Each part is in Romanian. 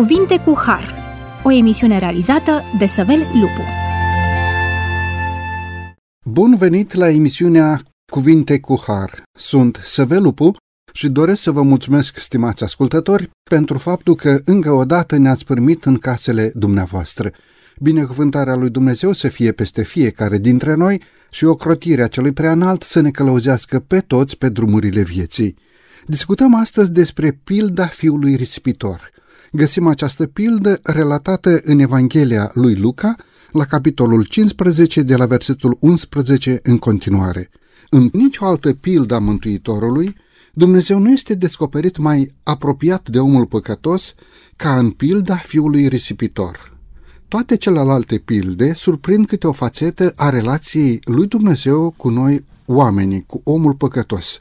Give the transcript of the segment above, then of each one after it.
Cuvinte cu Har, o emisiune realizată de Săvel Lupu. Bun venit la emisiunea Cuvinte cu Har. Sunt Săvel Lupu și doresc să vă mulțumesc, stimați ascultători, pentru faptul că încă o dată ne-ați primit în casele dumneavoastră. Binecuvântarea lui Dumnezeu să fie peste fiecare dintre noi și ocrotirea celui preanalt să ne călăuzească pe toți pe drumurile vieții. Discutăm astăzi despre pilda fiului risipitor. Găsim această pildă relatată în Evanghelia lui Luca, la capitolul 15, de la versetul 11 în continuare. În nicio altă pildă a Mântuitorului, Dumnezeu nu este descoperit mai apropiat de omul păcătos ca în pilda fiului risipitor. Toate celelalte pilde surprind câte o fațetă a relației lui Dumnezeu cu noi oamenii, cu omul păcătos.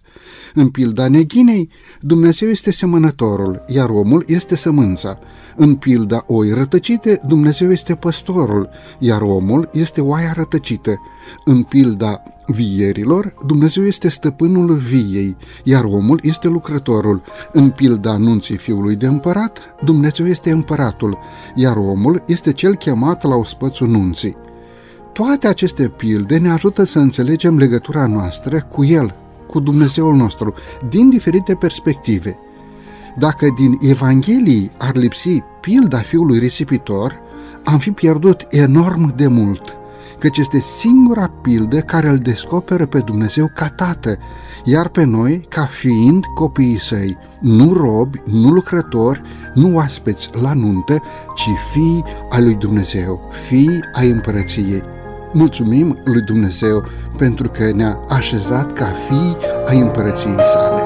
În pilda neghinei, Dumnezeu este semănătorul, iar omul este sămânța. În pilda oi rătăcite, Dumnezeu este păstorul, iar omul este oaia rătăcită. În pilda vierilor, Dumnezeu este stăpânul viei, iar omul este lucrătorul. În pilda anunții fiului de împărat, Dumnezeu este împăratul, iar omul este cel chemat la ospățul nunții. Toate aceste pilde ne ajută să înțelegem legătura noastră cu El, cu Dumnezeul nostru, din diferite perspective. Dacă din Evanghelii ar lipsi pilda fiului risipitor, am fi pierdut enorm de mult, căci este singura pildă care îl descoperă pe Dumnezeu ca tată, iar pe noi ca fiind copiii săi, nu robi, nu lucrători, nu oaspeți la nuntă, ci fii ai lui Dumnezeu, fii ai împărăției. Mulțumim lui Dumnezeu pentru că ne-a așezat ca fii ai împărăției sale.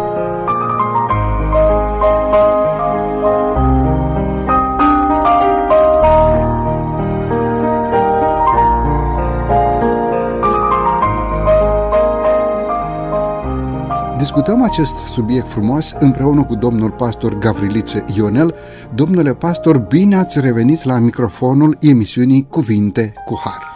Discutăm acest subiect frumos împreună cu domnul pastor Gavrilice Ionel. Domnule pastor, bine ați revenit la microfonul emisiunii Cuvinte cu Har.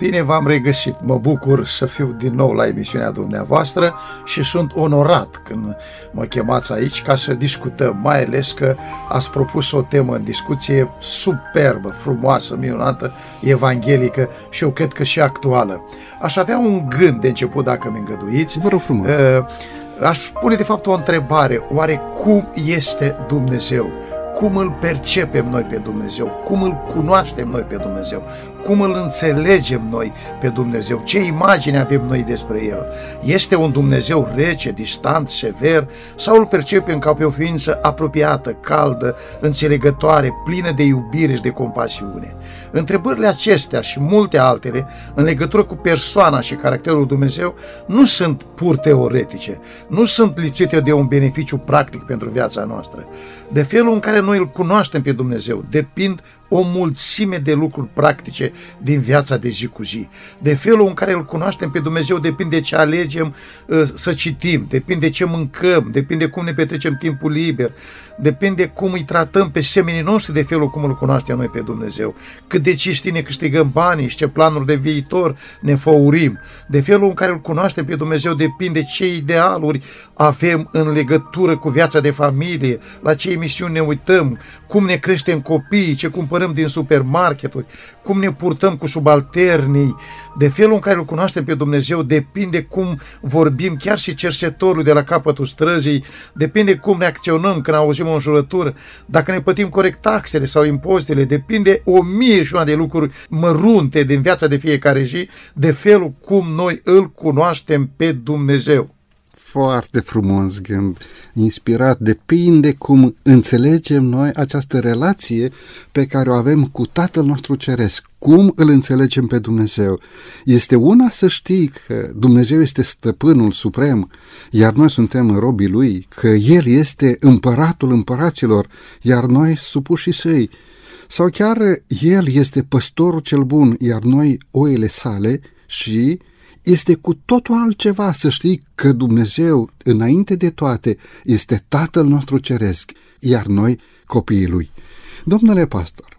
Bine v-am regăsit, mă bucur să fiu din nou la emisiunea dumneavoastră și sunt onorat când mă chemați aici ca să discutăm, mai ales că ați propus o temă în discuție superbă, frumoasă, minunată, evanghelică și eu cred că și actuală. Aș avea un gând de început, dacă mi îngăduiți. Vă rog frumos. Uh, aș pune de fapt o întrebare, oare cum este Dumnezeu? cum îl percepem noi pe Dumnezeu, cum îl cunoaștem noi pe Dumnezeu, cum îl înțelegem noi pe Dumnezeu, ce imagine avem noi despre El. Este un Dumnezeu rece, distant, sever sau îl percepem ca pe o ființă apropiată, caldă, înțelegătoare, plină de iubire și de compasiune? Întrebările acestea și multe altele în legătură cu persoana și caracterul Dumnezeu nu sunt pur teoretice, nu sunt lipsite de un beneficiu practic pentru viața noastră. De felul în care noi îl cunoaștem pe Dumnezeu depind o mulțime de lucruri practice din viața de zi cu zi. De felul în care îl cunoaștem pe Dumnezeu depinde ce alegem uh, să citim, depinde ce mâncăm, depinde cum ne petrecem timpul liber, depinde cum îi tratăm pe semenii noștri de felul cum îl cunoaștem noi pe Dumnezeu, cât de cinsti ne câștigăm banii și ce planuri de viitor ne făurim. De felul în care îl cunoaștem pe Dumnezeu depinde ce idealuri avem în legătură cu viața de familie, la ce emisiuni ne uităm, cum ne creștem copiii, ce cumpărăm cumpărăm din supermarketuri, cum ne purtăm cu subalternii, de felul în care îl cunoaștem pe Dumnezeu, depinde cum vorbim chiar și cercetorul de la capătul străzii, depinde cum reacționăm când auzim o înjurătură, dacă ne plătim corect taxele sau impozitele, depinde o mie și una de lucruri mărunte din viața de fiecare zi, de felul cum noi îl cunoaștem pe Dumnezeu foarte frumos gând, inspirat, depinde cum înțelegem noi această relație pe care o avem cu Tatăl nostru Ceresc, cum îl înțelegem pe Dumnezeu. Este una să știi că Dumnezeu este stăpânul suprem, iar noi suntem robii lui, că El este împăratul împăraților, iar noi supușii săi, sau chiar El este păstorul cel bun, iar noi oile sale și este cu totul altceva să știi că Dumnezeu, înainte de toate, este Tatăl nostru Ceresc, iar noi copiii Lui. Domnule pastor,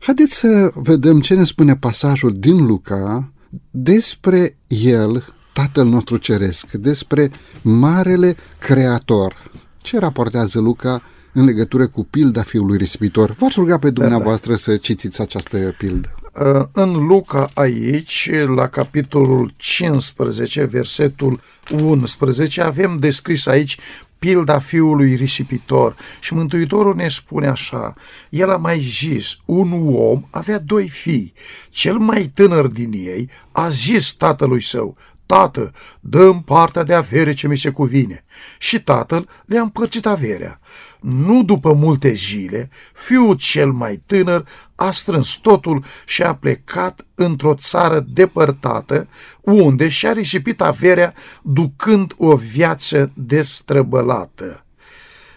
haideți să vedem ce ne spune pasajul din Luca despre El, Tatăl nostru Ceresc, despre Marele Creator. Ce raportează Luca în legătură cu pilda fiului risipitor. V-aș ruga pe dumneavoastră da, da. să citiți această pildă. Uh, în Luca aici, la capitolul 15, versetul 11, avem descris aici pilda fiului risipitor și Mântuitorul ne spune așa, el a mai zis, un om avea doi fii, cel mai tânăr din ei a zis tatălui său, Tată, dăm partea de avere ce mi se cuvine. Și tatăl le-a împărțit averea. Nu după multe zile, fiul cel mai tânăr a strâns totul și a plecat într-o țară depărtată, unde și-a risipit averea ducând o viață destrăbălată.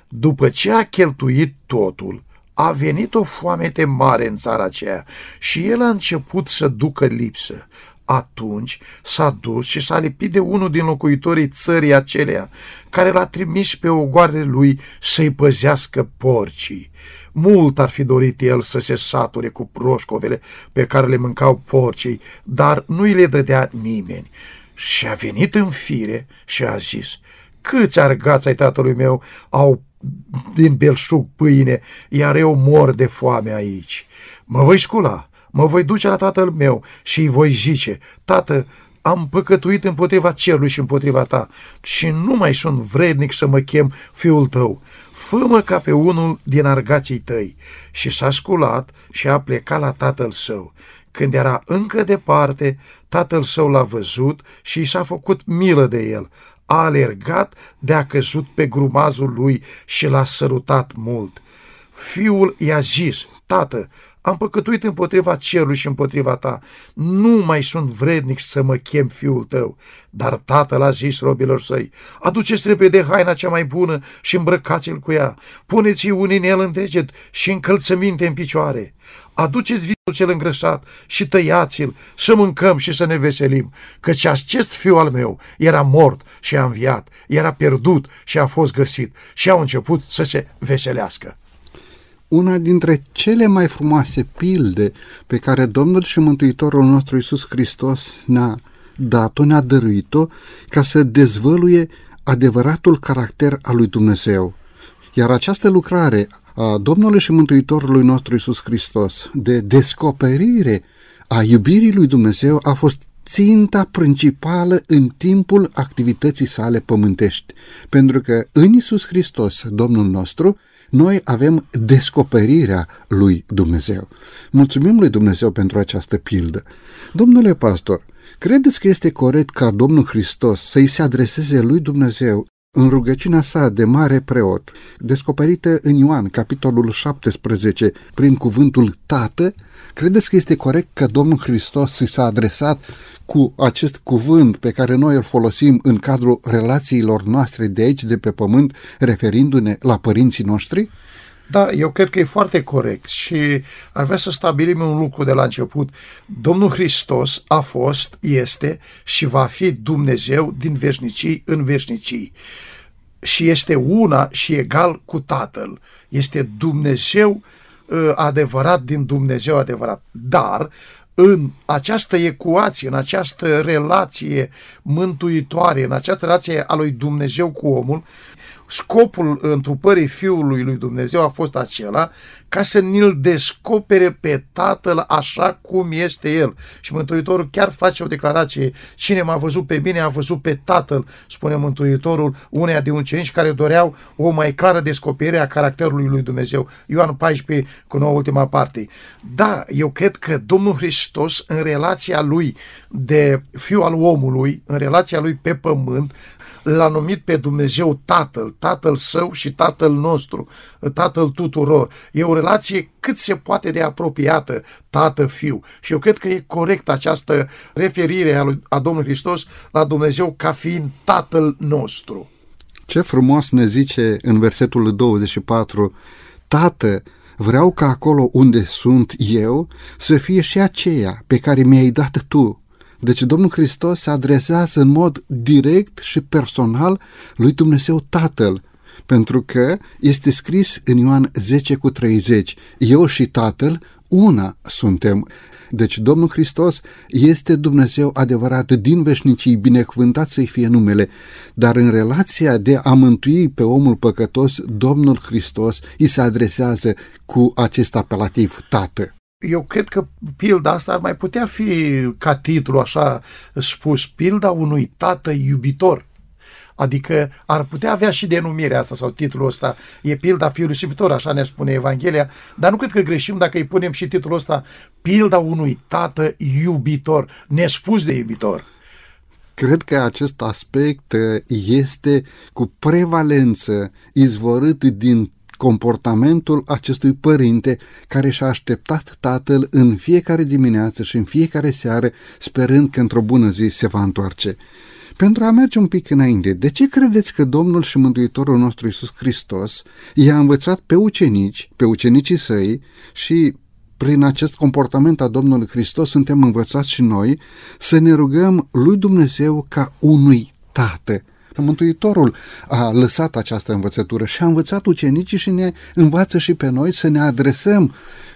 După ce a cheltuit totul, a venit o foamete mare în țara aceea și el a început să ducă lipsă. Atunci s-a dus și s-a lipit de unul din locuitorii țării acelea, care l-a trimis pe ogoarele lui să-i păzească porcii. Mult ar fi dorit el să se sature cu proșcovele pe care le mâncau porcii, dar nu îi le dădea nimeni. Și a venit în fire și a zis, câți argați ai tatălui meu au din belșug pâine, iar eu mor de foame aici. Mă voi scula mă voi duce la tatăl meu și îi voi zice, tată, am păcătuit împotriva cerului și împotriva ta și nu mai sunt vrednic să mă chem fiul tău. Fă-mă ca pe unul din argații tăi. Și s-a sculat și a plecat la tatăl său. Când era încă departe, tatăl său l-a văzut și i s-a făcut milă de el. A alergat de a căzut pe grumazul lui și l-a sărutat mult. Fiul i-a zis, tată, am păcătuit împotriva cerului și împotriva ta. Nu mai sunt vrednic să mă chem fiul tău. Dar tatăl a zis robilor săi, aduceți repede haina cea mai bună și îmbrăcați-l cu ea. Puneți-i un inel în deget și încălțăminte în picioare. Aduceți viul cel îngrășat și tăiați-l, să mâncăm și să ne veselim, căci acest fiu al meu era mort și a înviat, era pierdut și a fost găsit și au început să se veselească una dintre cele mai frumoase pilde pe care Domnul și Mântuitorul nostru Iisus Hristos ne-a dat-o, ne-a dăruit-o, ca să dezvăluie adevăratul caracter al lui Dumnezeu. Iar această lucrare a Domnului și Mântuitorului nostru Iisus Hristos de descoperire a iubirii lui Dumnezeu a fost ținta principală în timpul activității sale pământești. Pentru că în Iisus Hristos, Domnul nostru, noi avem descoperirea lui Dumnezeu. Mulțumim lui Dumnezeu pentru această pildă. Domnule pastor, credeți că este corect ca Domnul Hristos să-i se adreseze lui Dumnezeu în rugăciunea sa de mare preot, descoperită în Ioan, capitolul 17, prin cuvântul Tată, credeți că este corect că Domnul Hristos s-a adresat cu acest cuvânt pe care noi îl folosim în cadrul relațiilor noastre de aici, de pe pământ, referindu-ne la părinții noștri? Da, eu cred că e foarte corect și ar vrea să stabilim un lucru de la început. Domnul Hristos a fost, este și va fi Dumnezeu din veșnicii în veșnicii. Și este una și egal cu Tatăl. Este Dumnezeu uh, adevărat din Dumnezeu adevărat. Dar în această ecuație, în această relație mântuitoare, în această relație a lui Dumnezeu cu omul, scopul întrupării Fiului lui Dumnezeu a fost acela ca să ne-l descopere pe Tatăl așa cum este El. Și Mântuitorul chiar face o declarație, cine m-a văzut pe mine a văzut pe Tatăl, spune Mântuitorul uneia de uncenici care doreau o mai clară descoperire a caracterului lui Dumnezeu. Ioan 14 cu nouă ultima parte. Da, eu cred că Domnul Hristos în relația lui de fiu al omului, în relația lui pe pământ, l-a numit pe Dumnezeu Tatăl, Tatăl său și Tatăl nostru, Tatăl tuturor. E o relație cât se poate de apropiată tată-fiu. Și eu cred că e corect această referire a, lui, a Domnului Hristos la Dumnezeu ca fiind Tatăl nostru. Ce frumos ne zice în versetul 24, Tată, vreau ca acolo unde sunt eu să fie și aceea pe care mi-ai dat tu. Deci Domnul Hristos se adresează în mod direct și personal lui Dumnezeu Tatăl pentru că este scris în Ioan 10 cu 30, eu și Tatăl una suntem. Deci Domnul Hristos este Dumnezeu adevărat din veșnicii, binecuvântat să-i fie numele, dar în relația de a mântui pe omul păcătos, Domnul Hristos îi se adresează cu acest apelativ Tată. Eu cred că pilda asta ar mai putea fi ca titlu așa spus, pilda unui tată iubitor. Adică ar putea avea și denumirea asta sau titlul ăsta. E pilda fiului iubitor, așa ne spune Evanghelia, dar nu cred că greșim dacă îi punem și titlul ăsta pilda unui tată iubitor, nespus de iubitor. Cred că acest aspect este cu prevalență izvorât din comportamentul acestui părinte care și-a așteptat tatăl în fiecare dimineață și în fiecare seară, sperând că într-o bună zi se va întoarce. Pentru a merge un pic înainte, de ce credeți că Domnul și Mântuitorul nostru Isus Hristos i-a învățat pe ucenici, pe ucenicii săi și prin acest comportament a Domnului Hristos suntem învățați și noi să ne rugăm lui Dumnezeu ca unui tată. Mântuitorul a lăsat această învățătură și a învățat ucenicii și ne învață și pe noi să ne adresăm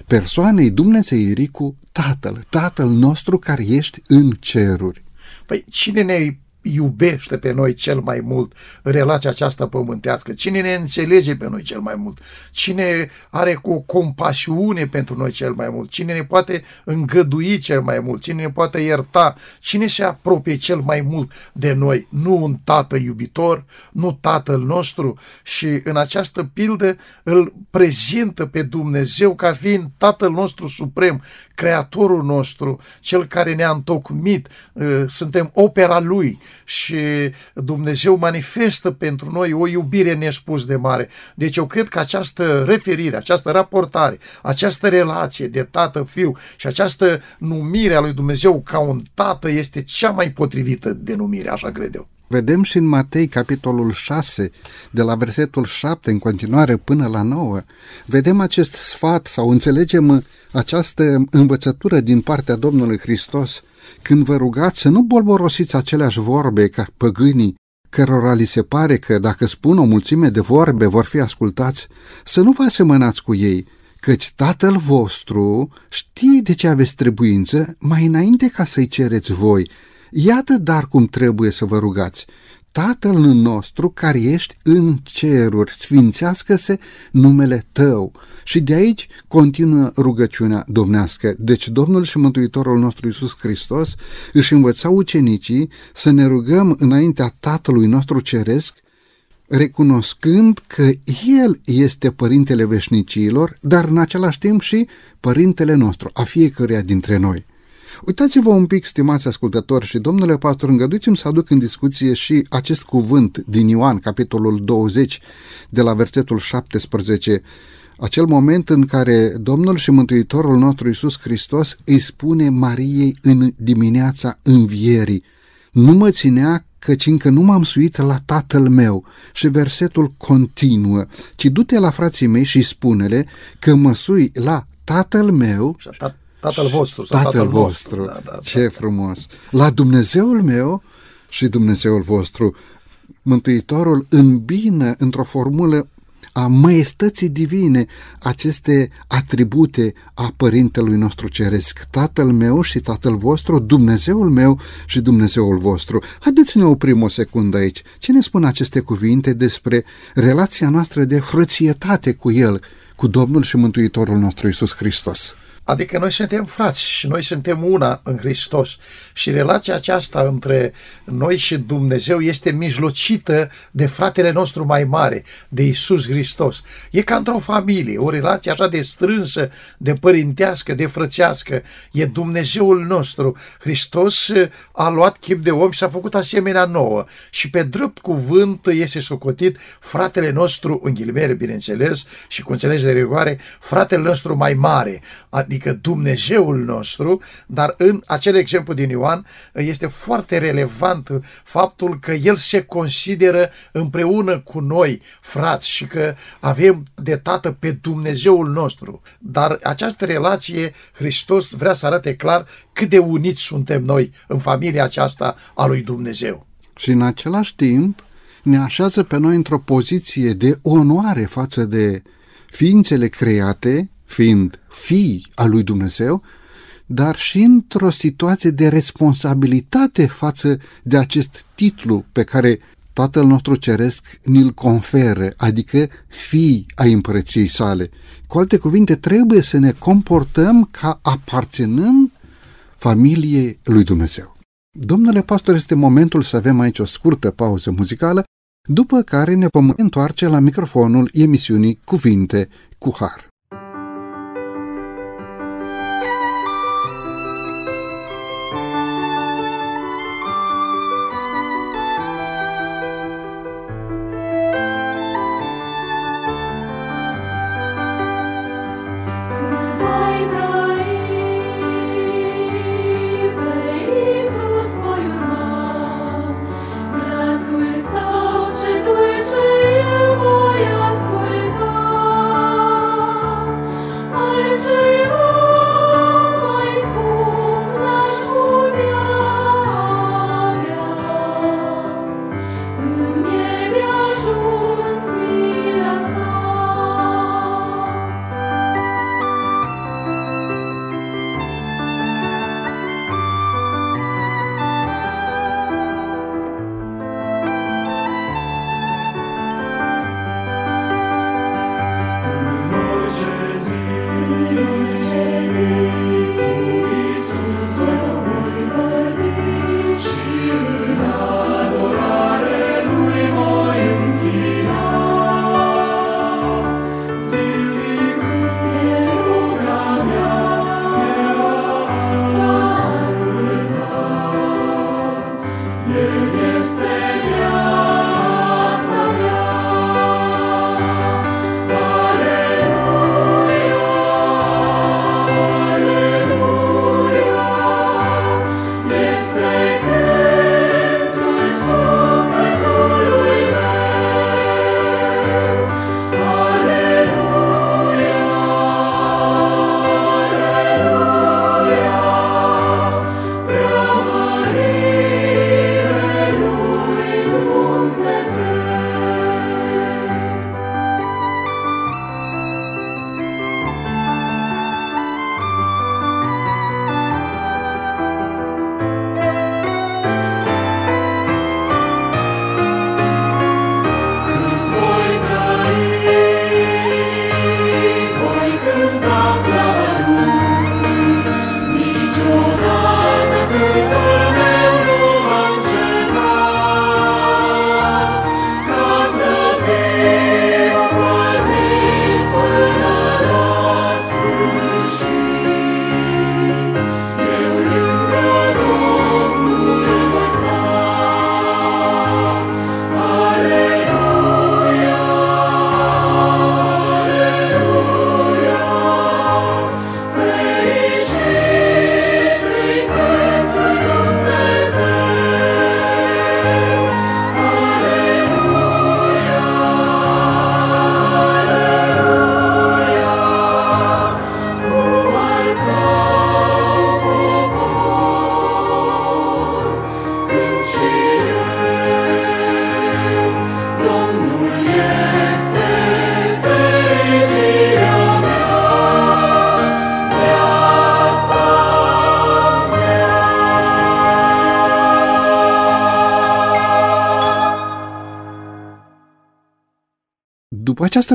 persoanei Dumnezeirii cu Tatăl, Tatăl nostru care ești în ceruri. Păi cine ne iubește pe noi cel mai mult în relația aceasta pământească, cine ne înțelege pe noi cel mai mult, cine are cu compasiune pentru noi cel mai mult, cine ne poate îngădui cel mai mult, cine ne poate ierta, cine se apropie cel mai mult de noi, nu un tată iubitor, nu tatăl nostru. Și în această pildă îl prezintă pe Dumnezeu ca fiind tatăl nostru suprem, creatorul nostru, cel care ne-a întocmit, ă, suntem opera lui, și Dumnezeu manifestă pentru noi o iubire nespus de mare. Deci eu cred că această referire, această raportare, această relație de tată-fiu și această numire a lui Dumnezeu ca un tată este cea mai potrivită denumire, așa cred eu. Vedem și în Matei, capitolul 6, de la versetul 7 în continuare până la 9, vedem acest sfat sau înțelegem această învățătură din partea Domnului Hristos când vă rugați să nu bolborosiți aceleași vorbe ca păgânii, cărora li se pare că dacă spun o mulțime de vorbe vor fi ascultați, să nu vă asemănați cu ei, căci Tatăl vostru știe de ce aveți trebuință mai înainte ca să-i cereți voi. Iată dar cum trebuie să vă rugați. Tatăl nostru care ești în ceruri, sfințească-se numele tău. Și de aici continuă rugăciunea domnească. Deci Domnul și Mântuitorul nostru Iisus Hristos își învăța ucenicii să ne rugăm înaintea Tatălui nostru Ceresc, recunoscând că El este Părintele Veșnicilor, dar în același timp și Părintele nostru, a fiecăruia dintre noi. Uitați-vă un pic, stimați ascultători, și domnule pastor, îngăduiți-mi să aduc în discuție și acest cuvânt din Ioan, capitolul 20, de la versetul 17, acel moment în care Domnul și Mântuitorul nostru Iisus Hristos îi spune Mariei în dimineața învierii, nu mă ținea căci încă nu m-am suit la tatăl meu. Și versetul continuă, ci du-te la frații mei și spune-le că mă sui la tatăl meu și Tatăl vostru. Sau tatăl, tatăl vostru. vostru. Da, da, Ce da, frumos. La Dumnezeul meu și Dumnezeul vostru. Mântuitorul îmbină într-o formulă a măestății divine aceste atribute a Părintelui nostru Ceresc, Tatăl meu și Tatăl vostru, Dumnezeul meu și Dumnezeul vostru. Haideți să ne oprim o secundă aici. Ce ne spun aceste cuvinte despre relația noastră de frățietate cu El, cu Domnul și Mântuitorul nostru Isus Hristos? Adică noi suntem frați și noi suntem una în Hristos. Și relația aceasta între noi și Dumnezeu este mijlocită de fratele nostru mai mare, de Isus Hristos. E ca într-o familie, o relație așa de strânsă, de părintească, de frățească. E Dumnezeul nostru. Hristos a luat chip de om și s-a făcut asemenea nouă. Și pe drept cuvânt este socotit fratele nostru, în ghilimele, bineînțeles, și cu înțelegere de rigoare, fratele nostru mai mare, adică adică Dumnezeul nostru, dar în acel exemplu din Ioan este foarte relevant faptul că El se consideră împreună cu noi frați și că avem de tată pe Dumnezeul nostru. Dar această relație, Hristos vrea să arate clar cât de uniți suntem noi în familia aceasta a lui Dumnezeu. Și în același timp, ne așează pe noi într-o poziție de onoare față de ființele create, fiind fii al lui Dumnezeu, dar și într-o situație de responsabilitate față de acest titlu pe care Tatăl nostru Ceresc ni-l conferă, adică fii ai împărăției sale. Cu alte cuvinte, trebuie să ne comportăm ca aparținând familiei lui Dumnezeu. Domnule pastor, este momentul să avem aici o scurtă pauză muzicală, după care ne vom întoarce la microfonul emisiunii Cuvinte cu Har.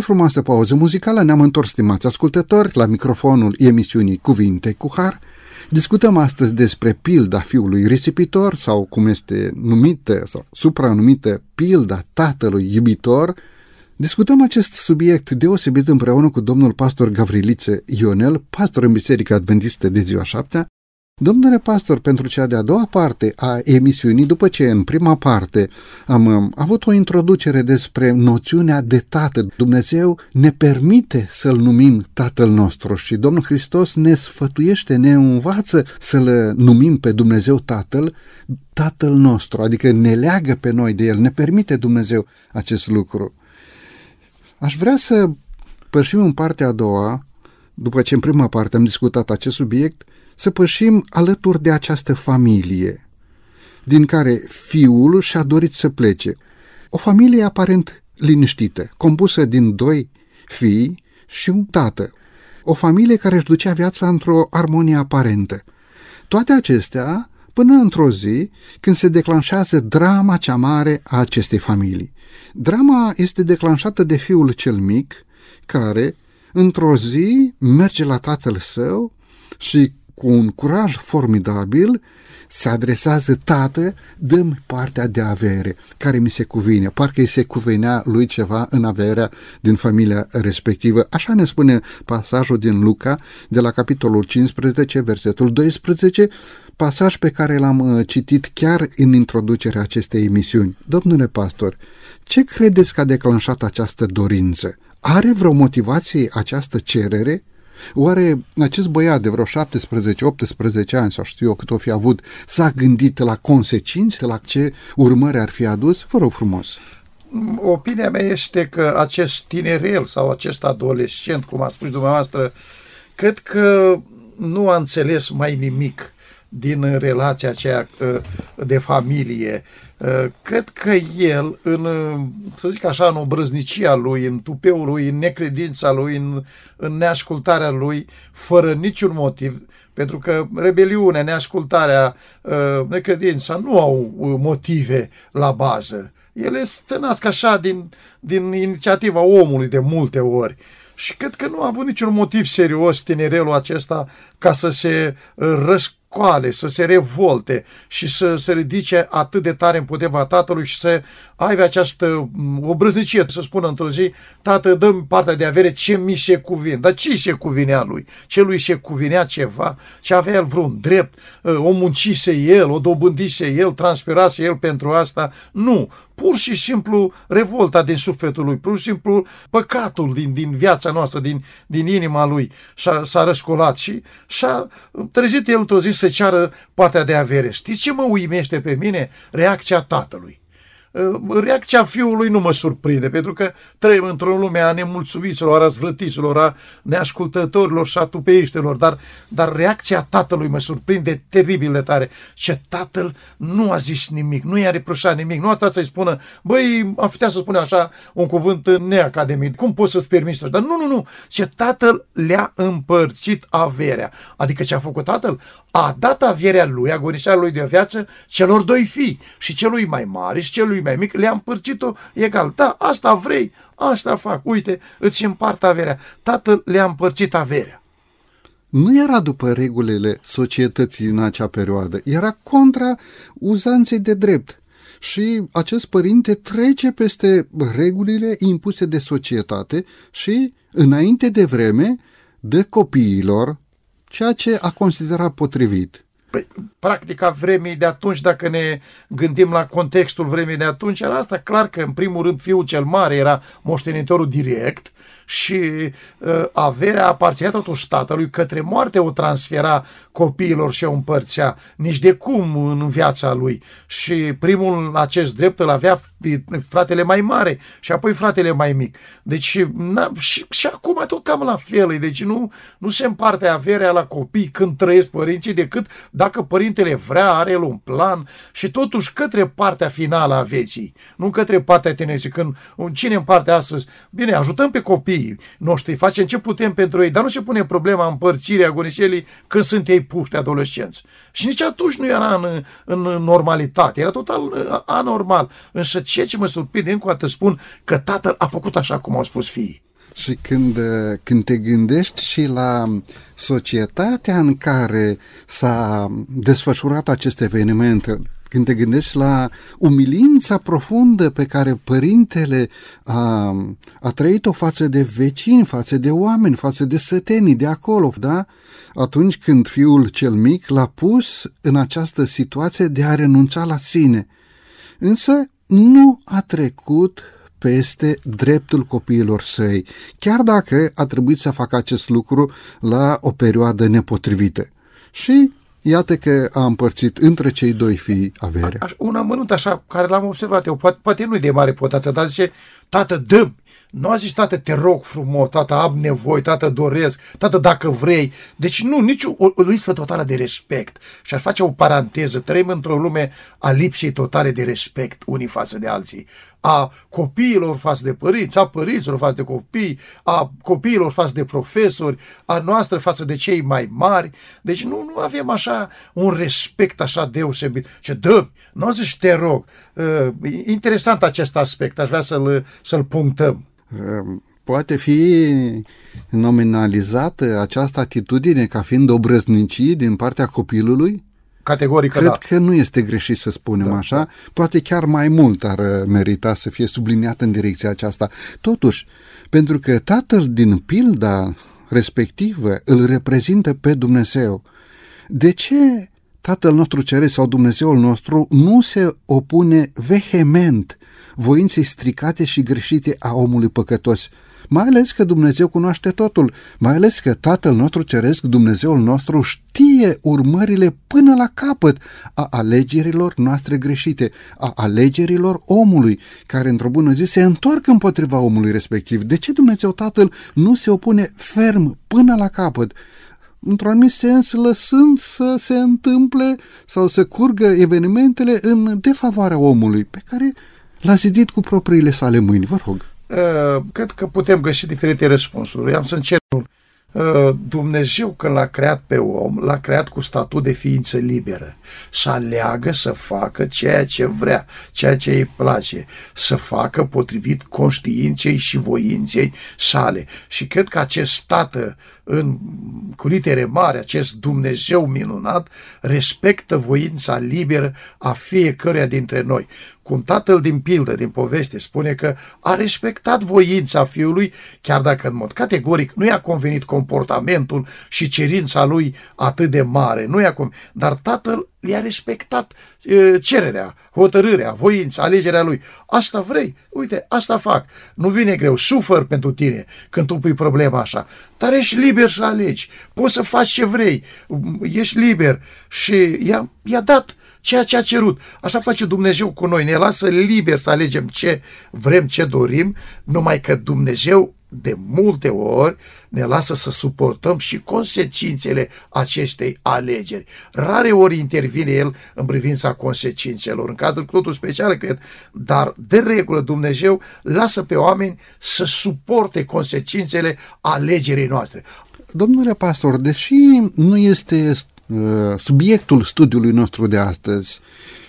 Frumoasă pauză muzicală ne-am întors, stimați ascultători, la microfonul emisiunii Cuvinte cu Har. Discutăm astăzi despre pilda fiului risipitor sau cum este numită sau supranumită pilda tatălui iubitor. Discutăm acest subiect deosebit împreună cu domnul pastor Gavrilice Ionel, pastor în Biserica Adventistă de ziua șaptea, Domnule pastor, pentru cea de-a doua parte a emisiunii, după ce în prima parte am, am avut o introducere despre noțiunea de tată, Dumnezeu ne permite să-L numim Tatăl nostru și Domnul Hristos ne sfătuiește, ne învață să-L numim pe Dumnezeu Tatăl, Tatăl nostru, adică ne leagă pe noi de El, ne permite Dumnezeu acest lucru. Aș vrea să pășim în partea a doua, după ce în prima parte am discutat acest subiect, să pășim alături de această familie, din care fiul și-a dorit să plece. O familie aparent liniștită, compusă din doi fii și un tată. O familie care își ducea viața într-o armonie aparentă. Toate acestea până într-o zi când se declanșează drama cea mare a acestei familii. Drama este declanșată de fiul cel mic, care, într-o zi, merge la tatăl său și, cu un curaj formidabil, se adresează, tată, dăm partea de avere care mi se cuvine. Parcă îi se cuvenea lui ceva în averea din familia respectivă. Așa ne spune pasajul din Luca, de la capitolul 15, versetul 12, pasaj pe care l-am uh, citit chiar în introducerea acestei emisiuni. Domnule pastor, ce credeți că a declanșat această dorință? Are vreo motivație această cerere? Oare acest băiat de vreo 17-18 ani, sau știu eu cât o fi avut, s-a gândit la consecințe, la ce urmări ar fi adus? Vă rog frumos. Opinia mea este că acest tinerel sau acest adolescent, cum a spus dumneavoastră, cred că nu a înțeles mai nimic din relația aceea uh, de familie. Uh, cred că el, în, uh, să zic așa, în obrăznicia lui, în tupeul lui, în necredința lui, în, în neascultarea lui, fără niciun motiv, pentru că rebeliunea, neascultarea, necredința nu au motive la bază. Ele se nasc așa din, din inițiativa omului de multe ori. Și cred că nu a avut niciun motiv serios tinerelul acesta ca să se răsc scoale, să se revolte și să se ridice atât de tare împotriva tatălui și să aibă această obrăznicie, să spună într-o zi, tată, dă partea de avere ce mi se cuvine. Dar ce se cuvinea lui? Ce lui se cuvinea ceva? Ce avea el vreun drept? Ă, o muncise el, o dobândise el, transpirase el pentru asta? Nu. Pur și simplu revolta din sufletul lui, pur și simplu păcatul din, din viața noastră, din, din inima lui s-a, s-a răscolat și și-a trezit el într-o zi să ceară partea de avere. Știți ce mă uimește pe mine? Reacția tatălui. Uh, reacția fiului nu mă surprinde, pentru că trăim într-o lume a nemulțumiților, a răzvrătiților, a neascultătorilor și a tupeiștilor, dar, dar reacția tatălui mă surprinde teribil de tare. Ce tatăl nu a zis nimic, nu i-a reproșat nimic, nu a stat să-i spună, băi, am putea să spune așa un cuvânt neacademic, cum poți să-ți permiți Dar nu, nu, nu, ce tatăl le-a împărțit averea. Adică ce a făcut tatăl? A dat averea lui, agonișarea lui de viață, celor doi fii, și celui mai mare și celui mai mic, le-a împărțit-o egal. Da, asta vrei, asta fac, uite, îți împart averea. Tatăl le-a împărțit averea. Nu era după regulile societății în acea perioadă, era contra uzanței de drept. Și acest părinte trece peste regulile impuse de societate și, înainte de vreme, dă copiilor ceea ce a considerat potrivit. Păi, practica vremii de atunci, dacă ne gândim la contextul vremii de atunci, era asta clar că, în primul rând, fiul cel mare era moștenitorul direct și uh, averea aparținea totuși tatălui către moarte o transfera copiilor și o împărțea, nici de cum în viața lui. Și primul acest drept îl avea fratele mai mare și apoi fratele mai mic. Deci na, și, și acum tot cam la fel, deci nu, nu se împarte averea la copii când trăiesc părinții decât dacă părintele vrea, are el un plan și totuși către partea finală a vieții, nu către partea tinerii. Când cine împarte astăzi, bine, ajutăm pe copiii noștri, facem ce putem pentru ei, dar nu se pune problema împărțirii agonișelii când sunt ei puști adolescenți. Și nici atunci nu era în, în normalitate, era total uh, anormal. Însă ceea ce mă surprinde, încă o dată spun că tatăl a făcut așa cum au spus fiii. Și când, când te gândești și la societatea în care s-a desfășurat acest eveniment, când te gândești la umilința profundă pe care părintele a, a trăit-o față de vecini, față de oameni, față de sătenii de acolo, da? Atunci când fiul cel mic l-a pus în această situație de a renunța la sine. Însă nu a trecut peste dreptul copiilor săi, chiar dacă a trebuit să facă acest lucru la o perioadă nepotrivită. Și iată că a împărțit între cei doi fii averea. Un amănunt așa, care l-am observat eu, poate, poate nu-i de mare potață, dar zice, tată, dă nu a zis, tată, te rog frumos, tată, am nevoie, tată, doresc, tată, dacă vrei. Deci nu, nici o, o lipsă totală de respect. Și ar face o paranteză, trăim într-o lume a lipsei totale de respect unii față de alții. A copiilor față de părinți, a părinților față de copii, a copiilor față de profesori, a noastră față de cei mai mari. Deci nu, nu avem așa un respect așa deosebit. Ce dă, nu zici te rog. Uh, interesant acest aspect, aș vrea să-l, să-l punctăm. Ehm, poate fi nominalizată această atitudine ca fiind o brăznicie din partea copilului? Categoric Cred da. că nu este greșit să spunem da, așa. Da. Poate chiar mai mult ar merita să fie subliniat în direcția aceasta. Totuși, pentru că tatăl din pilda respectivă îl reprezintă pe Dumnezeu, de ce Tatăl nostru ceresc sau Dumnezeul nostru nu se opune vehement voinței stricate și greșite a omului păcătos, mai ales că Dumnezeu cunoaște totul, mai ales că Tatăl nostru Ceresc, Dumnezeul nostru, știe urmările până la capăt a alegerilor noastre greșite, a alegerilor omului, care într-o bună zi se întorc împotriva omului respectiv. De ce Dumnezeu Tatăl nu se opune ferm până la capăt? într-un anumit sens, lăsând să se întâmple sau să curgă evenimentele în defavoarea omului, pe care l-a zidit cu propriile sale mâini. Vă rog. Uh, cred că putem găsi diferite răspunsuri. Am să încerc uh, Dumnezeu când l-a creat pe om, l-a creat cu statut de ființă liberă. Să aleagă să facă ceea ce vrea, ceea ce îi place, să facă potrivit conștiinței și voinței sale. Și cred că acest tată în, cu litere mari, acest Dumnezeu minunat respectă voința liberă a fiecăruia dintre noi. Cum tatăl din pildă, din poveste, spune că a respectat voința fiului, chiar dacă în mod categoric nu i-a convenit comportamentul și cerința lui atât de mare, nu i-a convenit, dar tatăl i-a respectat e, cererea, hotărârea, voința, alegerea lui. Asta vrei? Uite, asta fac. Nu vine greu, sufăr pentru tine când tu pui problema așa. Dar ești liber să alegi. Poți să faci ce vrei. Ești liber. Și i-a, i-a dat ceea ce a cerut. Așa face Dumnezeu cu noi. Ne lasă liber să alegem ce vrem, ce dorim, numai că Dumnezeu de multe ori ne lasă să suportăm și consecințele acestei alegeri. Rare ori intervine el în privința consecințelor, în cazul cu totul special, cred, dar de regulă Dumnezeu lasă pe oameni să suporte consecințele alegerii noastre. Domnule pastor, deși nu este uh, subiectul studiului nostru de astăzi,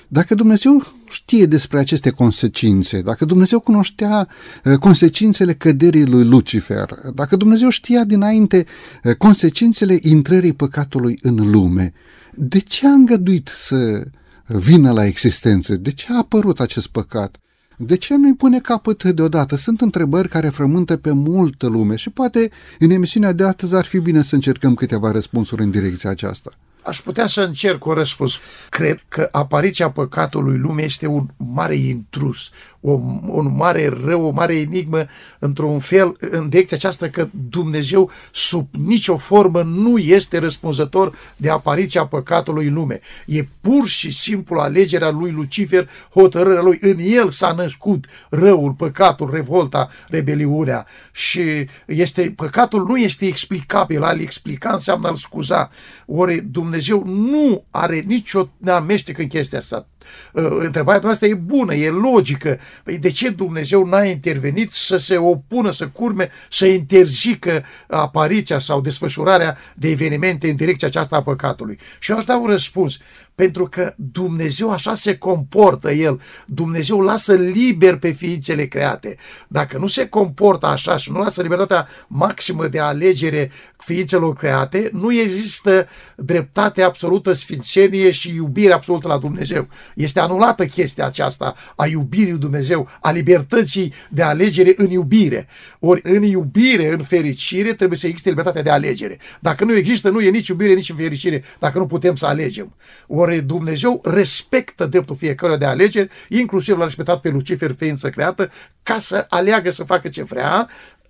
dacă Dumnezeu știe despre aceste consecințe, dacă Dumnezeu cunoștea uh, consecințele căderii lui Lucifer, dacă Dumnezeu știa dinainte uh, consecințele intrării păcatului în lume, de ce a îngăduit să vină la existență? De ce a apărut acest păcat? De ce nu-i pune capăt deodată? Sunt întrebări care frământă pe multă lume și poate în emisiunea de astăzi ar fi bine să încercăm câteva răspunsuri în direcția aceasta. Aș putea să încerc o răspuns. Cred că apariția păcatului lumii este un mare intrus, o, un mare rău, o mare enigmă, într-un fel, în direcția aceasta că Dumnezeu sub nicio formă nu este răspunzător de apariția păcatului în lume. E pur și simplu alegerea lui Lucifer, hotărârea lui. În el s-a născut răul, păcatul, revolta, rebeliunea și este, păcatul nu este explicabil, al explica înseamnă al scuza. Ori Dumnezeu Dumnezeu nu are nicio amestec în chestia asta. Uh, întrebarea noastră e bună, e logică. Păi de ce Dumnezeu n-a intervenit să se opună, să curme, să interzică apariția sau desfășurarea de evenimente în direcția aceasta a păcatului? Și eu aș da un răspuns. Pentru că Dumnezeu așa se comportă El. Dumnezeu lasă liber pe ființele create. Dacă nu se comportă așa și nu lasă libertatea maximă de alegere ființelor create, nu există dreptate absolută, sfințenie și iubire absolută la Dumnezeu. Este anulată chestia aceasta a iubirii lui Dumnezeu, a libertății de alegere în iubire. Ori în iubire, în fericire, trebuie să existe libertatea de alegere. Dacă nu există, nu e nici iubire, nici fericire, dacă nu putem să alegem. Ori Dumnezeu respectă dreptul fiecăruia de alegeri, inclusiv l-a respectat pe Lucifer, ființă creată, ca să aleagă să facă ce vrea,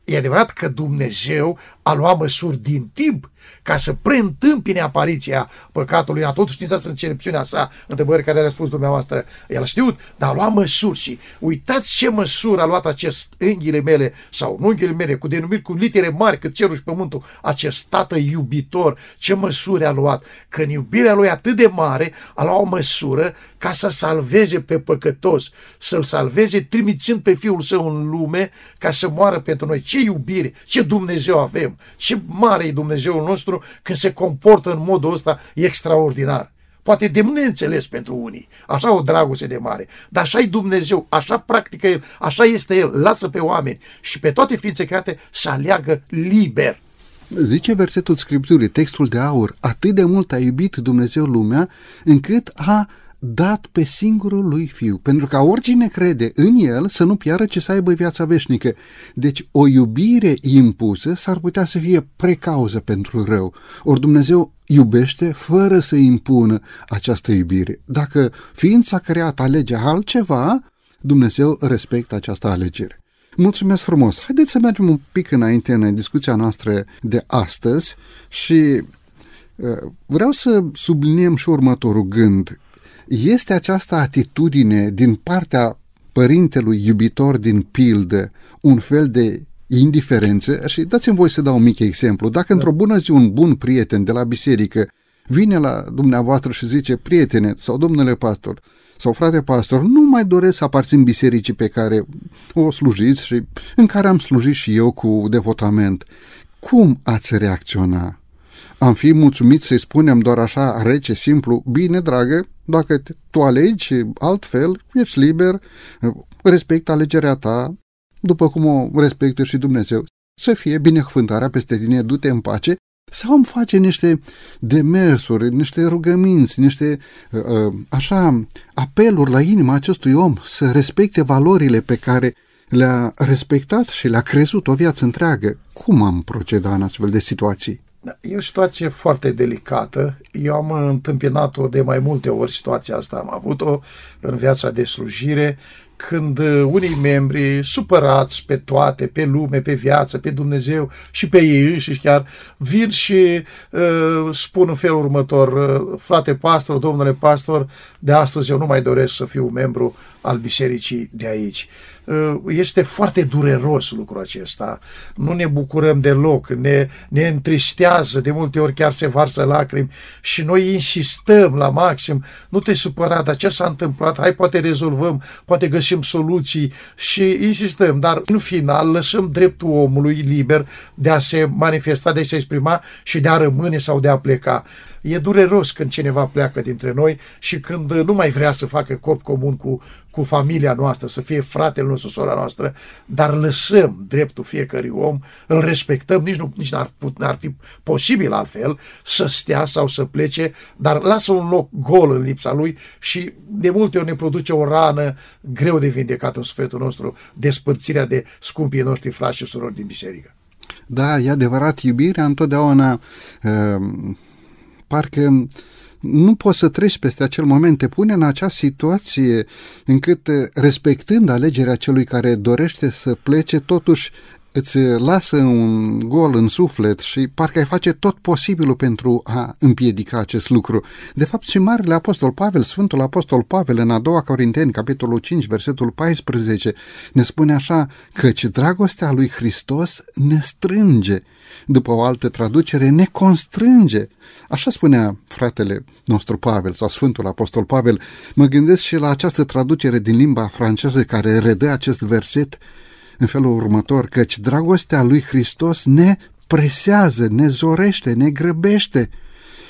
E adevărat că Dumnezeu a luat măsuri din timp ca să preîntâmpine apariția păcatului. A tot știința începțiunea sa, întrebări care le-a spus dumneavoastră. El a știut, dar a luat măsuri și uitați ce măsură a luat acest unghiile mele sau nu unghiile mele, cu denumiri cu litere mari cât cerul și pământul, acest tată iubitor, ce măsuri a luat. Că în iubirea lui atât de mare a luat o măsură ca să salveze pe păcătos, să-l salveze trimițând pe Fiul Său în lume ca să moară pentru noi. Ce iubire, ce Dumnezeu avem, ce mare e Dumnezeul nostru când se comportă în modul ăsta extraordinar. Poate de neînțeles pentru unii, așa o dragoste de mare, dar așa e Dumnezeu, așa practică El, așa este El, lasă pe oameni și pe toate ființe create să aleagă liber. Zice versetul Scripturii, textul de aur, atât de mult a iubit Dumnezeu lumea, încât a dat pe singurul lui fiu, pentru ca oricine crede în el să nu piară, ci să aibă viața veșnică. Deci o iubire impusă s-ar putea să fie precauză pentru rău. Ori Dumnezeu iubește fără să impună această iubire. Dacă ființa creată alege altceva, Dumnezeu respectă această alegere. Mulțumesc frumos! Haideți să mergem un pic înainte în discuția noastră de astăzi și uh, vreau să subliniem și următorul gând este această atitudine din partea părintelui iubitor din pildă un fel de indiferență și dați-mi voi să dau un mic exemplu. Dacă într-o bună zi un bun prieten de la biserică vine la dumneavoastră și zice, prietene sau domnule pastor sau frate pastor, nu mai doresc să aparțin bisericii pe care o slujiți și în care am slujit și eu cu devotament. Cum ați reacționa? Am fi mulțumit să-i spunem doar așa rece, simplu, bine, dragă, dacă tu alegi altfel, ești liber, respectă alegerea ta, după cum o respectă și Dumnezeu. Să fie binecuvântarea peste tine, du-te în pace, sau îmi face niște demersuri, niște rugăminți, niște uh, așa apeluri la inima acestui om să respecte valorile pe care le-a respectat și le-a crezut o viață întreagă. Cum am procedat în astfel de situații? Da, e o situație foarte delicată. Eu am întâmpinat-o de mai multe ori situația asta. Am avut-o în viața de slujire când unii membri, supărați pe toate, pe lume, pe viață, pe Dumnezeu și pe ei înșiși chiar, vin și uh, spun în felul următor, uh, frate pastor, domnule pastor, de astăzi eu nu mai doresc să fiu membru al bisericii de aici. Uh, este foarte dureros lucrul acesta. Nu ne bucurăm deloc, ne, ne întristează, de multe ori chiar se varsă lacrimi și noi insistăm la maxim, nu te supăra, dar ce s-a întâmplat? Hai, poate rezolvăm, poate găsim soluții și insistăm, dar în final lăsăm dreptul omului liber de a se manifesta, de a se exprima și de a rămâne sau de a pleca. E dureros când cineva pleacă dintre noi și când nu mai vrea să facă corp comun cu, cu familia noastră, să fie fratele nostru, sora noastră, dar lăsăm dreptul fiecărui om, îl respectăm, nici, nu, nici n-ar, put, n-ar fi posibil altfel să stea sau să plece, dar lasă un loc gol în lipsa lui și de multe ori ne produce o rană greu de vindecat în sufletul nostru, despărțirea de scumpii noștri frați și surori din biserică. Da, e adevărat, iubirea întotdeauna uh, parcă nu poți să treci peste acel moment, te pune în acea situație încât, respectând alegerea celui care dorește să plece, totuși îți lasă un gol în suflet și parcă ai face tot posibilul pentru a împiedica acest lucru. De fapt, și Marele Apostol Pavel, Sfântul Apostol Pavel, în a doua Corinteni, capitolul 5, versetul 14, ne spune așa, căci dragostea lui Hristos ne strânge. După o altă traducere, ne constrânge. Așa spunea fratele nostru Pavel sau Sfântul Apostol Pavel. Mă gândesc și la această traducere din limba franceză care redă acest verset în felul următor, căci dragostea lui Hristos ne presează, ne zorește, ne grăbește.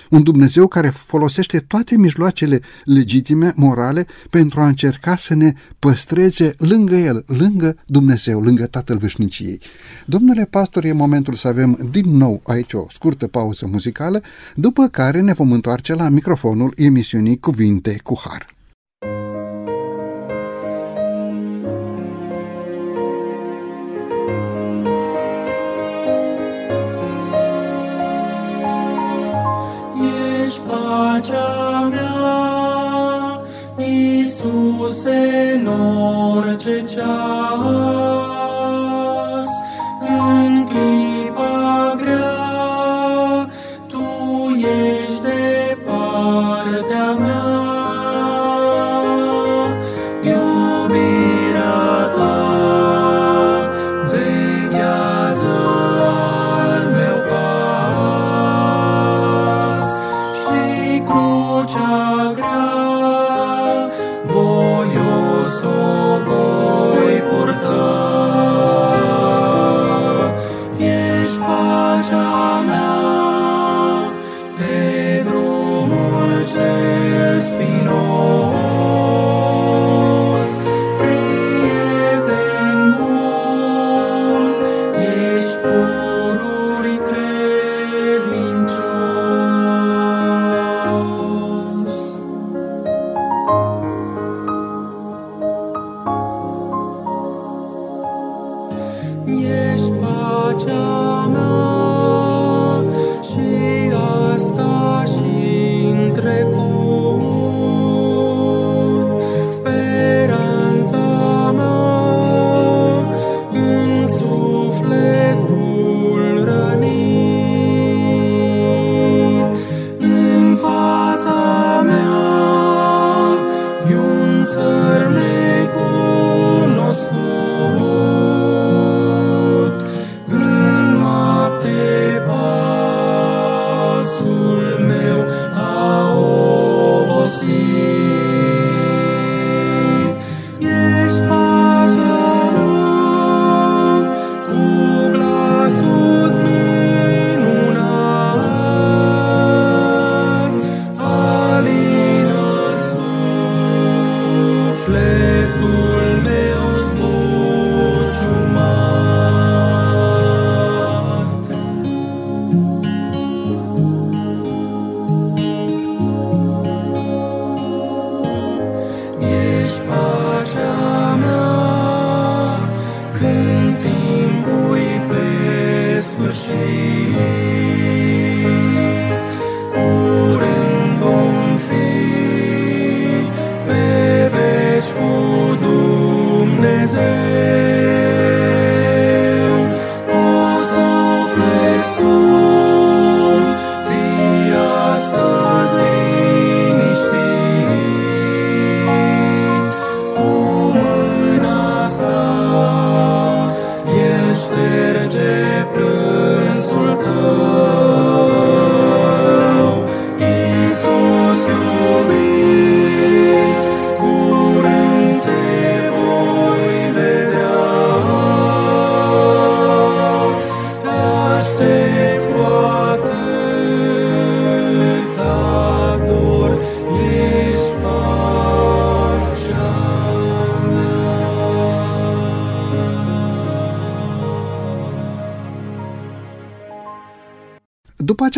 Un Dumnezeu care folosește toate mijloacele legitime, morale, pentru a încerca să ne păstreze lângă El, lângă Dumnezeu, lângă Tatăl Veșniciei. Domnule pastor, e momentul să avem din nou aici o scurtă pauză muzicală, după care ne vom întoarce la microfonul emisiunii Cuvinte cu Har. Oh.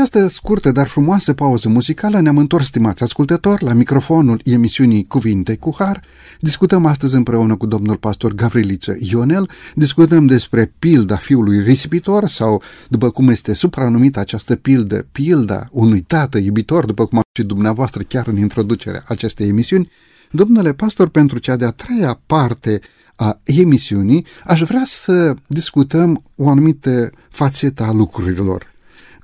Această scurtă, dar frumoasă pauză muzicală, ne-am întors, stimați ascultători, la microfonul emisiunii Cuvinte cu Har. Discutăm astăzi împreună cu domnul pastor Gavriliță Ionel, discutăm despre pilda fiului risipitor sau, după cum este supranumită această pildă, pilda unui tată iubitor, după cum a și dumneavoastră chiar în introducerea acestei emisiuni. Domnule pastor, pentru cea de-a treia parte a emisiunii, aș vrea să discutăm o anumită fațetă a lucrurilor.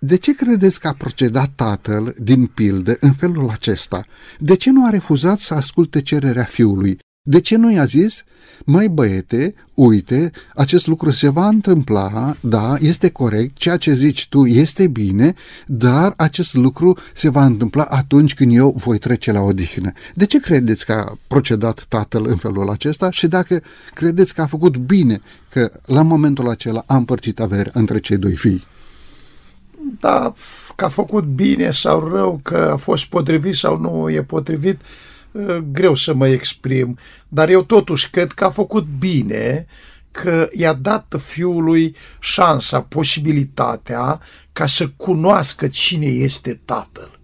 De ce credeți că a procedat tatăl din pildă în felul acesta? De ce nu a refuzat să asculte cererea fiului? De ce nu i-a zis, măi băiete, uite, acest lucru se va întâmpla, da, este corect, ceea ce zici tu este bine, dar acest lucru se va întâmpla atunci când eu voi trece la odihnă. De ce credeți că a procedat tatăl în felul acesta și dacă credeți că a făcut bine că la momentul acela a împărțit avere între cei doi fii? Da, că a făcut bine sau rău, că a fost potrivit sau nu e potrivit, ă, greu să mă exprim, dar eu totuși cred că a făcut bine că i-a dat fiului șansa, posibilitatea ca să cunoască cine este tatăl.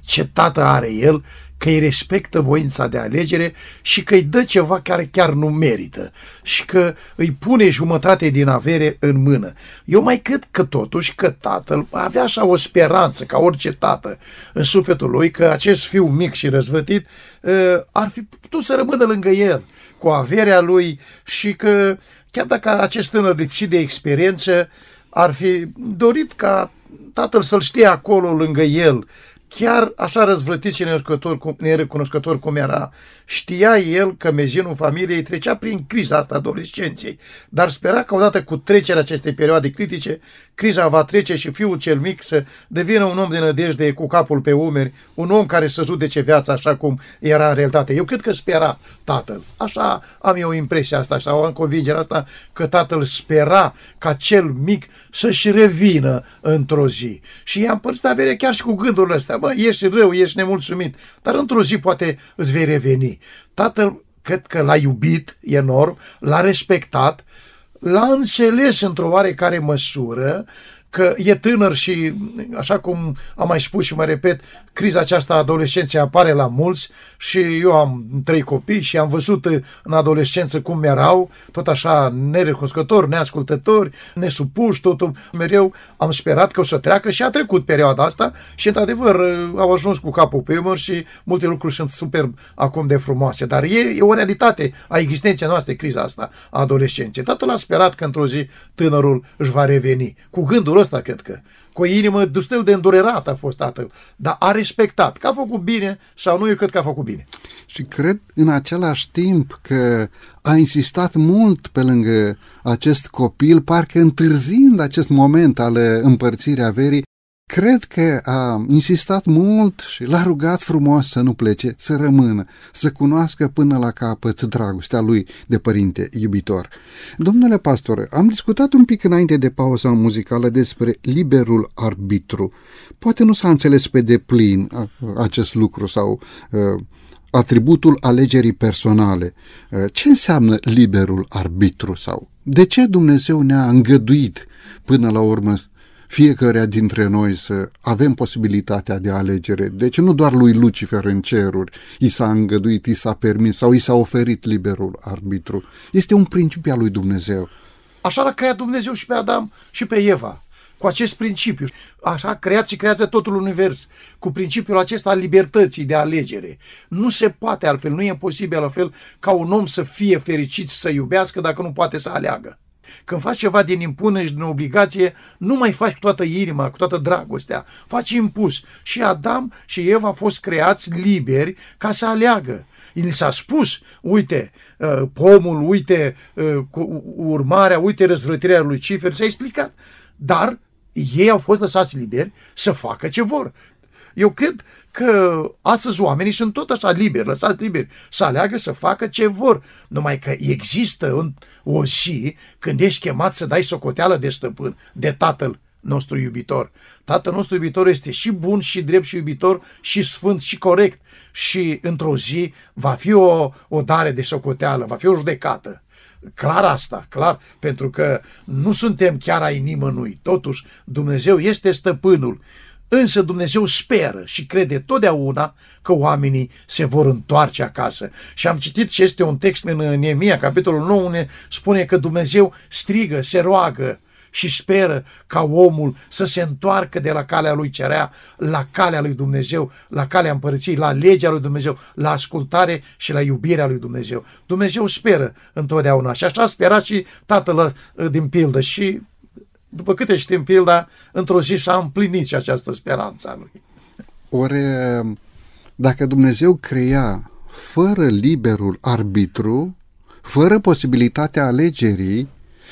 Ce tată are el că îi respectă voința de alegere și că îi dă ceva care chiar nu merită și că îi pune jumătate din avere în mână. Eu mai cred că totuși că tatăl avea așa o speranță, ca orice tată în sufletul lui, că acest fiu mic și răzvătit ă, ar fi putut să rămână lângă el cu averea lui și că chiar dacă acest tânăr lipsit de experiență ar fi dorit ca tatăl să-l știe acolo lângă el, chiar așa răzvrătit și nerecunoscător cum, nerecunoscător cum era, știa el că mezinul familiei trecea prin criza asta adolescenței, dar spera că odată cu trecerea acestei perioade critice, criza va trece și fiul cel mic să devină un om de nădejde cu capul pe umeri, un om care să judece viața așa cum era în realitate. Eu cred că spera tatăl. Așa am eu impresia asta, așa am convingerea asta că tatăl spera ca cel mic să-și revină într-o zi. Și i-am părțit avere chiar și cu gândurile astea. Bă, ești rău, ești nemulțumit, dar într-o zi poate îți vei reveni. Tatăl cred că l-a iubit enorm, l-a respectat, l-a înțeles într-o oarecare măsură că e tânăr și, așa cum am mai spus și mai repet, criza aceasta a adolescenței apare la mulți și eu am trei copii și am văzut în adolescență cum erau, tot așa nerecunoscători, neascultători, nesupuși, totul mereu am sperat că o să treacă și a trecut perioada asta și într-adevăr au ajuns cu capul pe umăr și multe lucruri sunt super acum de frumoase, dar e, e o realitate a existenței noastre criza asta a adolescenței. Tatăl a sperat că într-o zi tânărul își va reveni. Cu gândul ăsta, cred că. Cu o inimă destul de îndurerată a fost tatăl, dar a respectat. Că a făcut bine sau nu, eu cred că a făcut bine. Și cred în același timp că a insistat mult pe lângă acest copil, parcă întârzind acest moment al împărțirii averii, Cred că a insistat mult și l-a rugat frumos să nu plece, să rămână, să cunoască până la capăt dragostea lui de părinte iubitor. Domnule pastor, am discutat un pic înainte de pauza muzicală despre liberul arbitru. Poate nu s-a înțeles pe deplin acest lucru sau uh, atributul alegerii personale. Uh, ce înseamnă liberul arbitru sau de ce Dumnezeu ne-a îngăduit până la urmă fiecare dintre noi să avem posibilitatea de alegere. Deci nu doar lui Lucifer în ceruri i s-a îngăduit, i s-a permis sau i s-a oferit liberul arbitru. Este un principiu al lui Dumnezeu. Așa a creat Dumnezeu și pe Adam și pe Eva cu acest principiu. Așa a creat și creează totul univers, cu principiul acesta al libertății de alegere. Nu se poate altfel, nu e posibil altfel ca un om să fie fericit să iubească dacă nu poate să aleagă. Când faci ceva din impunere și din obligație, nu mai faci cu toată inima, cu toată dragostea. Faci impus. Și Adam și Eva au fost creați liberi ca să aleagă. Il s-a spus, uite, uh, pomul, uite, uh, urmarea, uite răzvrătirea lui Lucifer, s-a explicat. Dar ei au fost lăsați liberi să facă ce vor. Eu cred că astăzi oamenii sunt tot așa liberi, lăsați liberi să aleagă să facă ce vor. Numai că există o zi când ești chemat să dai socoteală de stăpân, de tatăl nostru iubitor. Tatăl nostru iubitor este și bun, și drept, și iubitor, și sfânt, și corect. Și într-o zi va fi o, o dare de socoteală, va fi o judecată. Clar asta, clar, pentru că nu suntem chiar ai nimănui. Totuși, Dumnezeu este stăpânul Însă Dumnezeu speră și crede totdeauna că oamenii se vor întoarce acasă. Și am citit și este un text în Neemia, capitolul 9, unde spune că Dumnezeu strigă, se roagă și speră ca omul să se întoarcă de la calea lui cerea la calea lui Dumnezeu, la calea împărăției, la legea lui Dumnezeu, la ascultare și la iubirea lui Dumnezeu. Dumnezeu speră întotdeauna și așa a sperat și tatăl din pildă și după câte știm pilda, într-o zi și-a împlinit și această speranță a lui. Ori, dacă Dumnezeu crea fără liberul arbitru, fără posibilitatea alegerii,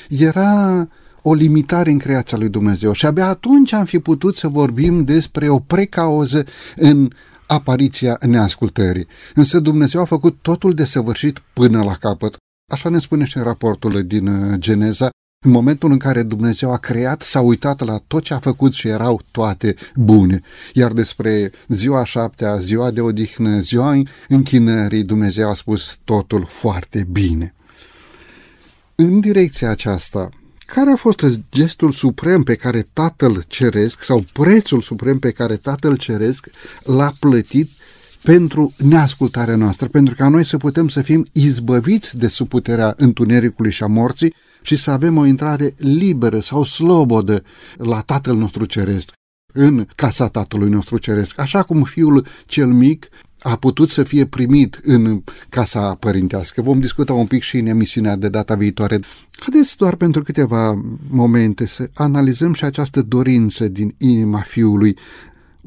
era o limitare în creația lui Dumnezeu și abia atunci am fi putut să vorbim despre o precauză în apariția neascultării. Însă Dumnezeu a făcut totul de săvârșit până la capăt. Așa ne spune și în raportul din uh, Geneza, în momentul în care Dumnezeu a creat, s-a uitat la tot ce a făcut și erau toate bune. Iar despre ziua șaptea, ziua de odihnă, ziua închinării, Dumnezeu a spus totul foarte bine. În direcția aceasta, care a fost gestul suprem pe care Tatăl Ceresc sau prețul suprem pe care Tatăl Ceresc l-a plătit pentru neascultarea noastră, pentru ca noi să putem să fim izbăviți de suputerea întunericului și a morții și să avem o intrare liberă sau slobodă la Tatăl nostru Ceresc, în casa Tatălui nostru Ceresc, așa cum fiul cel mic a putut să fie primit în casa părintească. Vom discuta un pic și în emisiunea de data viitoare. Haideți doar pentru câteva momente să analizăm și această dorință din inima fiului.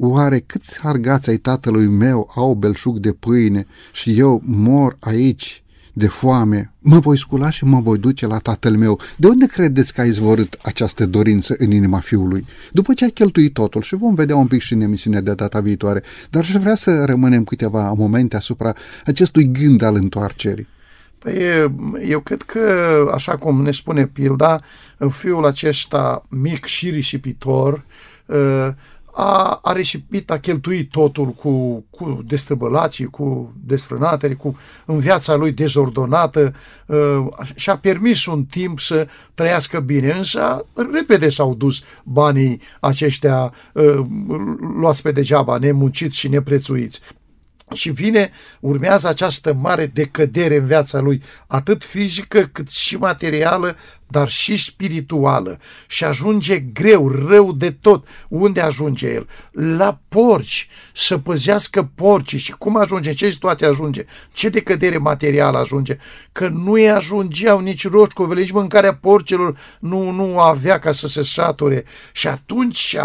Oare câți argați ai tatălui meu au belșug de pâine și eu mor aici de foame, mă voi scula și mă voi duce la tatăl meu. De unde credeți că a izvorât această dorință în inima fiului? După ce a cheltuit totul și vom vedea un pic și în emisiunea de data viitoare, dar aș vrea să rămânem câteva momente asupra acestui gând al întoarcerii. Păi, eu cred că, așa cum ne spune pilda, fiul acesta mic și risipitor, ă, a, a reșipit, a cheltuit totul cu, cu destrăbălații, cu desfrânatele, cu în viața lui dezordonată uh, și a permis un timp să trăiască bine, însă repede s-au dus banii aceștia uh, luați pe degeaba, nemunciți și neprețuiți. Și vine, urmează această mare decădere în viața lui, atât fizică cât și materială, dar și spirituală. Și ajunge greu, rău de tot. Unde ajunge el? La porci, să păzească porcii. Și cum ajunge? Ce situație ajunge? Ce decădere materială ajunge? Că nu îi ajungeau nici roșcovele, nici mâncarea porcilor nu, nu avea ca să se sature. Și atunci,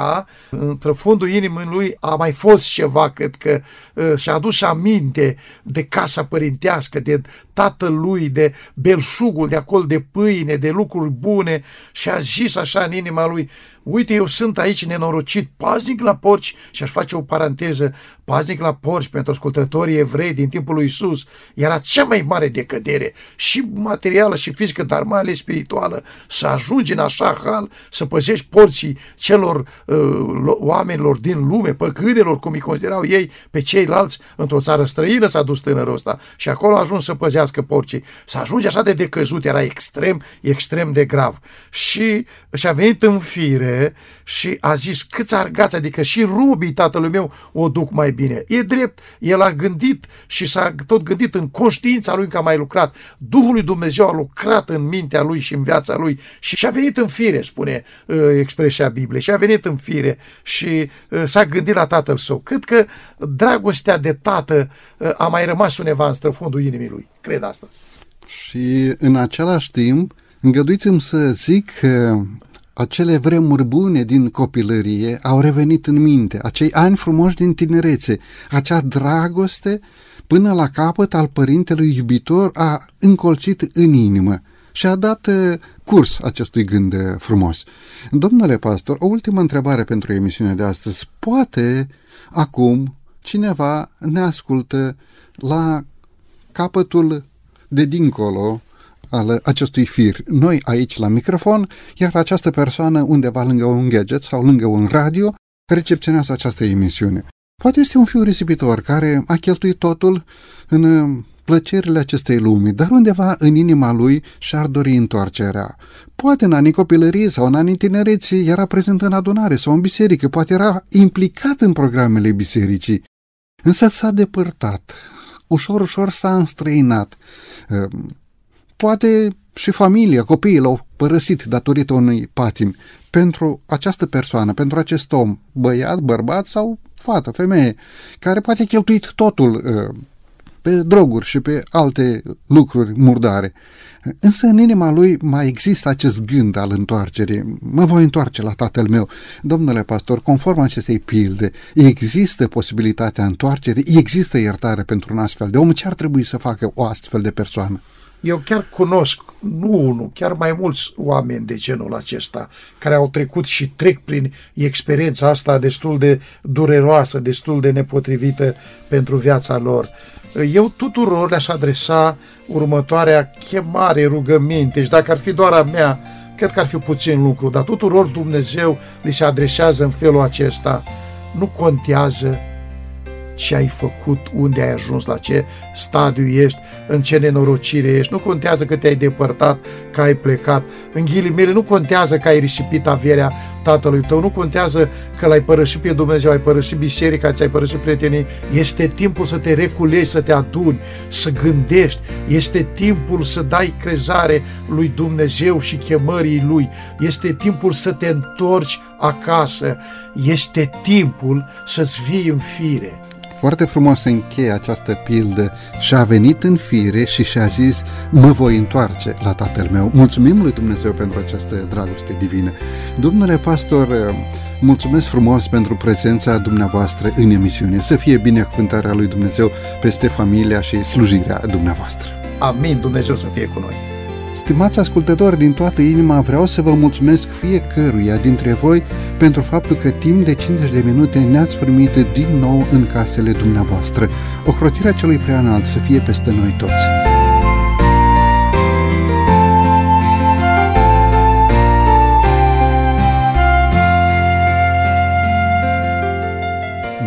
între fundul inimii lui, a mai fost ceva, cred că uh, și-a adus aminte de casa părintească, de tatălui, de belșugul de acolo, de pâine, de lucruri lucruri bune și a zis așa în inima lui, uite, eu sunt aici nenorocit, paznic la porci și aș face o paranteză, paznic la porci pentru ascultătorii evrei din timpul lui Isus, era cea mai mare decădere, și materială și fizică, dar mai ales spirituală, să ajungi în așa hal, să păzești porcii celor uh, oamenilor din lume, păgânelor, cum îi considerau ei, pe ceilalți, într-o țară străină s-a dus tânărul ăsta și acolo a ajuns să păzească porcii. Să ajungi așa de decăzut, era extrem, extrem de grav. Și și-a venit în fire și a zis, câți argați, adică și rubii tatălui meu o duc mai bine. E drept, el a gândit și s-a tot gândit în conștiința lui că a mai lucrat. Duhul lui Dumnezeu a lucrat în mintea lui și în viața lui și și-a venit în fire, spune uh, expresia Bibliei, și a venit în fire și uh, s-a gândit la tatăl său. Cred că dragostea de tată uh, a mai rămas undeva în străfundul inimii lui. Cred asta. Și în același timp, Îngăduiți-mi să zic că acele vremuri bune din copilărie au revenit în minte, acei ani frumoși din tinerețe, acea dragoste până la capăt al părintelui iubitor a încolțit în inimă și a dat uh, curs acestui gând uh, frumos. Domnule pastor, o ultimă întrebare pentru emisiunea de astăzi. Poate acum cineva ne ascultă la capătul de dincolo al acestui fir. Noi aici la microfon, iar această persoană undeva lângă un gadget sau lângă un radio recepționează această emisiune. Poate este un fiu risipitor care a cheltuit totul în uh, plăcerile acestei lumi, dar undeva în inima lui și-ar dori întoarcerea. Poate în anii copilăriei sau în anii tinereții era prezent în adunare sau în biserică, poate era implicat în programele bisericii, însă s-a depărtat, ușor, ușor s-a înstrăinat. Uh, Poate și familia, copiii l-au părăsit datorită unui patim. Pentru această persoană, pentru acest om, băiat, bărbat sau fată, femeie, care poate a cheltuit totul uh, pe droguri și pe alte lucruri murdare. Însă în inima lui mai există acest gând al întoarcerii. Mă voi întoarce la tatăl meu. Domnule pastor, conform acestei pilde, există posibilitatea întoarcerii, există iertare pentru un astfel de om. Ce ar trebui să facă o astfel de persoană? Eu chiar cunosc, nu unul, chiar mai mulți oameni de genul acesta, care au trecut și trec prin experiența asta destul de dureroasă, destul de nepotrivită pentru viața lor. Eu tuturor le-aș adresa următoarea chemare, rugăminte și dacă ar fi doar a mea, cred că ar fi puțin lucru, dar tuturor Dumnezeu li se adresează în felul acesta. Nu contează ce ai făcut, unde ai ajuns, la ce stadiu ești, în ce nenorocire ești. Nu contează că te-ai depărtat, că ai plecat. În ghilimele, nu contează că ai risipit averea tatălui tău, nu contează că l-ai părăsit pe Dumnezeu, ai părăsit biserica, ți-ai părăsit prietenii. Este timpul să te reculegi, să te aduni, să gândești. Este timpul să dai crezare lui Dumnezeu și chemării lui. Este timpul să te întorci acasă. Este timpul să-ți vii în fire. Foarte frumos se încheie această pildă și a venit în fire și și-a zis, mă voi întoarce la tatăl meu. Mulțumim lui Dumnezeu pentru această dragoste divină. Domnule pastor, mulțumesc frumos pentru prezența dumneavoastră în emisiune. Să fie binecuvântarea lui Dumnezeu peste familia și slujirea dumneavoastră. Amin, Dumnezeu să fie cu noi. Stimați ascultători, din toată inima vreau să vă mulțumesc fiecăruia dintre voi pentru faptul că timp de 50 de minute ne-ați primit din nou în casele dumneavoastră. Ocrotirea celui preanalt să fie peste noi toți.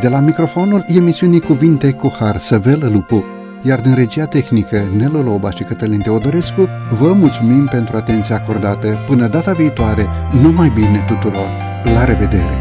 De la microfonul emisiunii Cuvinte cu Har Săvel Lupu, iar din regia tehnică Nelu Loba și Cătălin Teodorescu, vă mulțumim pentru atenția acordată. Până data viitoare, numai bine tuturor! La revedere!